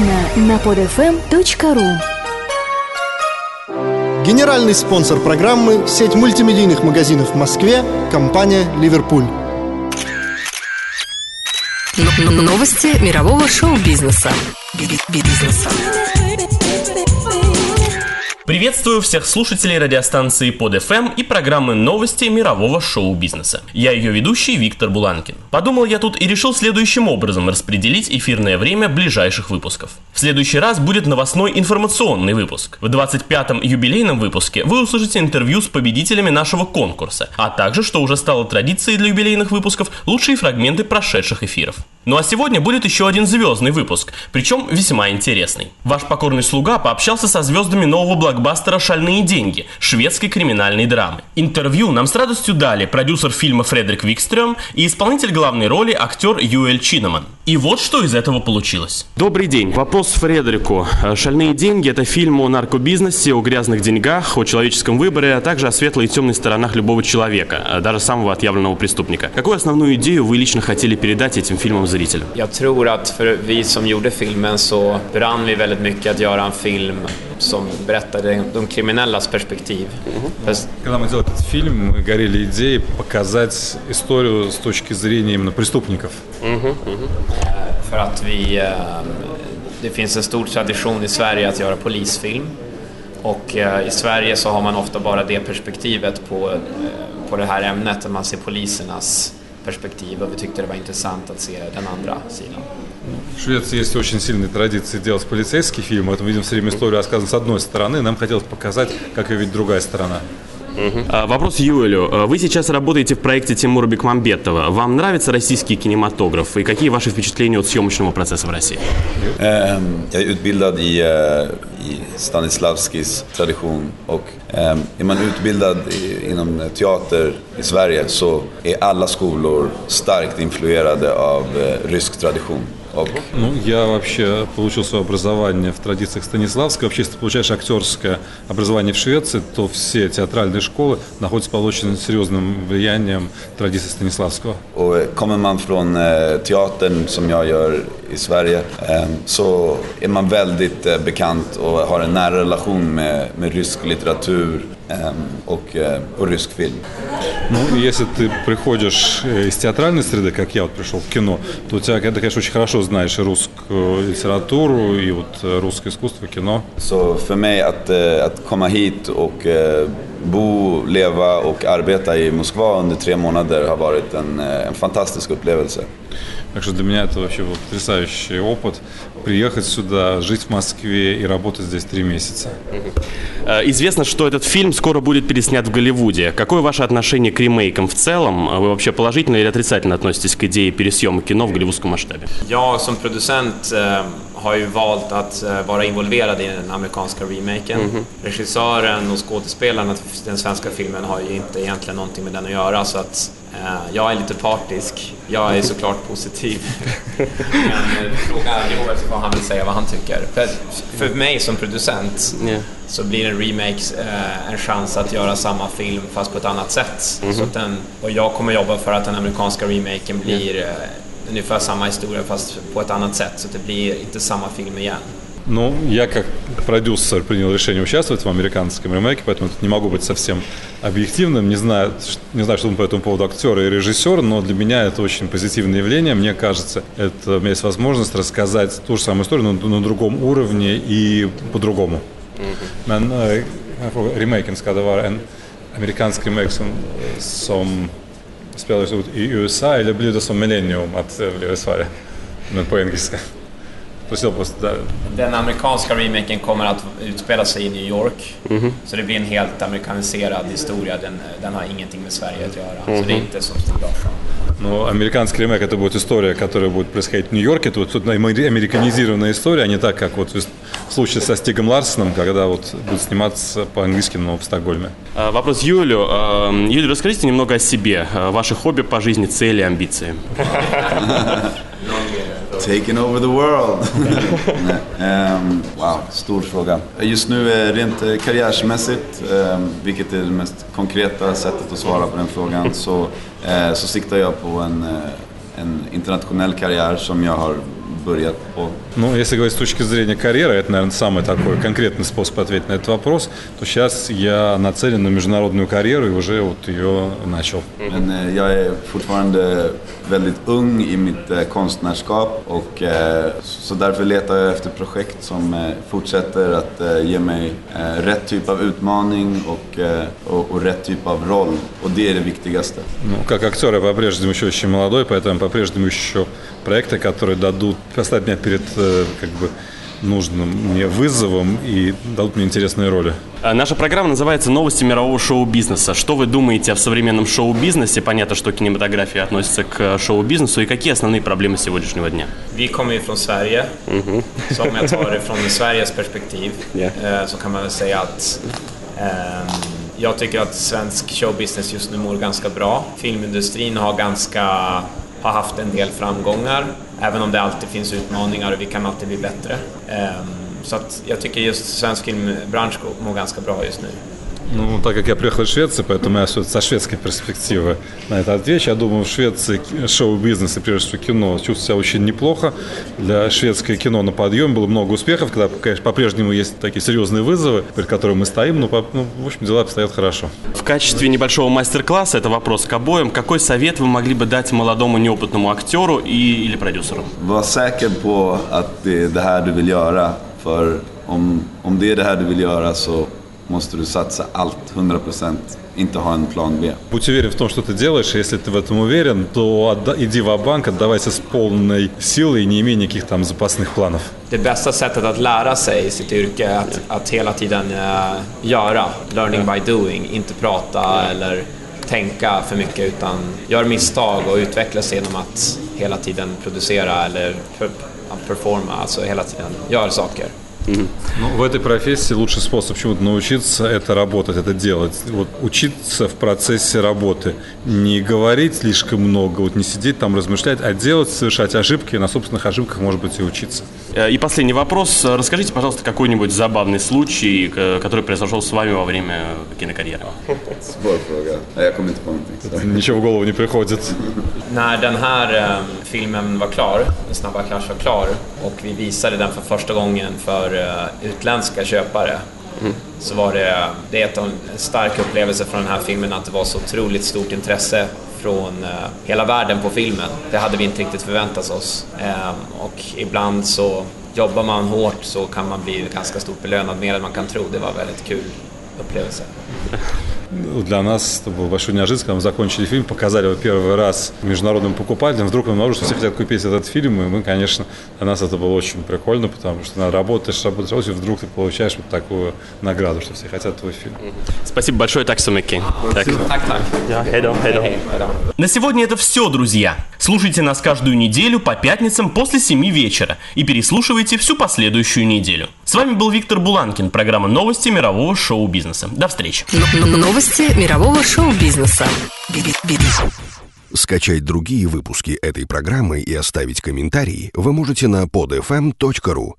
ежедневно на podfm.ru Генеральный спонсор программы – сеть мультимедийных магазинов в Москве, компания «Ливерпуль». Новости мирового шоу-бизнеса. Бизнеса. Приветствую всех слушателей радиостанции под FM и программы новости мирового шоу-бизнеса. Я ее ведущий Виктор Буланкин. Подумал я тут и решил следующим образом распределить эфирное время ближайших выпусков. В следующий раз будет новостной информационный выпуск. В 25-м юбилейном выпуске вы услышите интервью с победителями нашего конкурса, а также, что уже стало традицией для юбилейных выпусков, лучшие фрагменты прошедших эфиров. Ну а сегодня будет еще один звездный выпуск, причем весьма интересный. Ваш покорный слуга пообщался со звездами нового блокбастера «Шальные деньги» шведской криминальной драмы. Интервью нам с радостью дали продюсер фильма Фредерик Викстрем и исполнитель главной роли актер Юэль Чинеман. И вот что из этого получилось. Добрый день. Вопрос Фредерику. «Шальные деньги» — это фильм о наркобизнесе, о грязных деньгах, о человеческом выборе, а также о светлой и темной сторонах любого человека, даже самого отъявленного преступника. Какую основную идею вы лично хотели передать этим фильмам зрителям? Jag tror att för vi som gjorde filmen så brann vi väldigt mycket att göra en film som berättade de kriminellas perspektiv. Fast Когда мы делали этот фильм, мы горели идеей показать историю с точки зрения именно преступников. För att vi... eh, Det finns en stor tradition i Sverige att göra polisfilm. Och eh, i Sverige så har man ofta bara det perspektivet på, eh, på det här ämnet, att man ser polisernas perspektiv och vi tyckte det var intressant. В Швеции есть очень сильные традиции делать полицейский фильм, поэтому видим все время историю рассказана с одной стороны, нам хотелось показать, как ее видит другая сторона. А, Вопрос Юэлю. А, Вы сейчас работаете в проекте Тимура Бекмамбетова. Вам нравится российский кинематограф? И какие ваши впечатления от съемочного процесса в России? Jag är utbildad i, eh, i Stanislavskis tradition och ehm, är man utbildad inom teater i Sverige så är alla skolor starkt influerade av eh, rysk tradition. Och Ну, я вообще получил свое образование в традициях Станиславского. Вообще, если ты получаешь актерское образование в Швеции, то все театральные школы находятся под очень серьезным влиянием традиций Станиславского. Och eh, kommer man från eh, teatern som jag gör i Sverige eh, så är man väldigt eh, bekant och har en nära relation med, med rysk litteratur och, och rysk film. Ну, если ты приходишь э, из театральной среды, как я вот пришел в кино, то у тебя, ты, конечно, очень хорошо знаешь и русскую литературу, и вот э, русское искусство, кино. Så för mig att, eh, att komma hit och bo, leva och arbeta i Moskva under tre månader har varit en, eh, en fantastisk upplevelse. Так что для меня это вообще был потрясающий опыт. Приехать сюда, жить в Москве и работать здесь три месяца. Э, Известно, что этот фильм скоро будет переснят в Голливуде. Какое ваше отношение к ремейкам в целом? Вы вообще положительно или отрицательно относитесь к идее пересъемок кино в голливудском масштабе? Som producent eh, har ju valt att eh, vara involverad i den amerikanska remaken. Regissören och skådespelarna till den svenska filmen har ju inte egentligen någonting med den att göra så att eh, jag är lite partisk. Jag är såklart positiv. Men eh, fråga så får han väl säga vad han tycker. För, för mig som producent Ja. så blir en remake eh, en chans att göra samma film fast på ett annat sätt. Så att den, och jag kommer jobba för att den amerikanska remaken blir eh, ungefär samma historia fast på ett annat sätt. Så det blir inte samma film igen. Ну, я как продюсер принял решение участвовать в американском ремейке, поэтому тут не могу быть совсем объективным. Не знаю, не знаю, что думают по этому поводу актер и режиссер, но для меня это очень позитивное явление. Мне кажется, это у меня есть возможность рассказать ту же самую историю, но на другом уровне и по-другому. Men eh, jag frågar, remaken, ska det vara en amerikansk remake som, som spelades ut i USA eller blir det som Millennium att eh, det blir i Sverige? Men på engelska. Просто, да, Den amerikanska remaken kommer att utspela sig i New York. Så det blir en helt amerikaniserad historia. Den, den har ingenting med Sverige att göra. Så det är inte som Stig Larsson. Но американский ремейк это будет история, которая будет происходить в Нью-Йорке. Это вот тут амери- американизированная история, а не так, как вот в случае со Стигом Ларсоном, когда вот будет сниматься по-английски, но в Стокгольме. Вопрос Юлю. Э, Юлия, расскажите немного о себе, э, ваши хобби по жизни, цели, амбиции. Taking over the world! Ehm, wow, stor fråga. Just nu är rent eh, karriärsmässigt, ehm, vilket är det mest konkreta sättet att svara på den frågan, så, eh, så siktar jag på en, eh, en internationell karriär som jag har på. Ну, если говорить с точки зрения карьеры, это, наверное, самый такой конкретный способ ответить на этот вопрос, то сейчас я нацелен на международную карьеру и уже вот ее начал. Men eh, jag är fortfarande väldigt ung i mitt konstnärskap och så därför letar jag efter projekt som eh, fortsätter att eh, ge mig eh, rätt typ av utmaning och, och, och rätt typ av roll. Och det är det viktigaste. Ну, как актер я по-прежнему еще очень молодой, поэтому по-прежнему ищу проекты, которые дадут, поставить меня перед э, как бы нужным мне вызовом и дадут мне интересные роли. Э, Наша программа называется «Новости мирового шоу-бизнеса». Что вы думаете о современном шоу-бизнесе? Понятно, что кинематография относится к э, шоу-бизнесу. И какие основные проблемы сегодняшнего дня? Vi kommer ju från Sverige, så om jag tar det från Sveriges perspektiv eh, så kan man väl säga att ehm, jag tycker att svensk showbusiness just nu mår ganska bra. Filmindustrin har ganska har haft en del framgångar, även om det alltid finns utmaningar och vi kan alltid bli bättre. Ehm, så att jag tycker just svensk filmbransch mår ganska bra just nu. Ну, так как я приехал из Швеции, поэтому я со шведской перспективы на это отвечу. Я думаю, в Швеции шоу-бизнес и прежде всего кино чувствует себя очень неплохо. Для шведское кино на подъем было много успехов, когда, конечно, по-прежнему есть такие серьезные вызовы, перед которыми мы стоим, но, ну, в общем, дела обстоят хорошо. В качестве небольшого мастер-класса, это вопрос к обоим, какой совет вы могли бы дать молодому неопытному актеру и, или продюсеру? Var säker på att det är det här du vill göra. För om, om det är det här du vill göra så måste du satsa allt, 100%. Inte ha en plan B. Будь уверен в том, что ты делаешь, и если ты в этом уверен, то отда- иди в банк отдавайся с полной силой и не имей никаких там запасных планов. Det bästa sättet att lära sig i sitt yrke är att, att hela tiden eh, göra, learning by doing, inte prata eller tänka för mycket utan gör misstag och utveckla sig genom att hela tiden producera eller per, performa, alltså hela tiden gör saker. Ну, в этой профессии лучший способ чему-то научиться – это работать, это делать. Вот учиться в процессе работы. Не говорить слишком много, вот не сидеть там размышлять, а делать, совершать ошибки, на собственных ошибках, может быть, и учиться. Э, И последний вопрос. Расскажите, пожалуйста, какой-нибудь забавный случай, который произошел с вами во время кинокарьеры. Så. Ничего в голову не приходит. När den här eh, filmen var klar, Snabba Clash var klar, och vi visade den för första gången för eh, utländska köpare, så var det, det är en stark upplevelse från den här filmen att det var så otroligt stort intresse från eh, hela världen på filmen. Det hade vi inte riktigt förväntat oss. Eh, och ibland så jobbar man hårt så kan man bli ganska stort belönad mer än man kan tro. Det var en väldigt kul upplevelse. Для нас это было большой неожиданность, когда мы закончили фильм, показали его первый раз международным покупателям. Вдруг мы обнаружили, что все хотят купить этот фильм, и мы, конечно, для нас это было очень прикольно, потому что надо работаешь, работаешь, работаешь, и вдруг ты получаешь вот такую награду, что все хотят твой фильм. Спасибо большое, так mycket. Так. Hej då. На сегодня это все, друзья. Слушайте нас каждую неделю по пятницам после 7 вечера и переслушивайте всю последующую неделю. С вами был Виктор Буланкин, программа «Новости мирового шоу-бизнеса». До встречи. Новости мирового шоу-бизнеса. Би- би- би- Скачать другие выпуски этой программы и оставить комментарии вы можете на podfm.ru.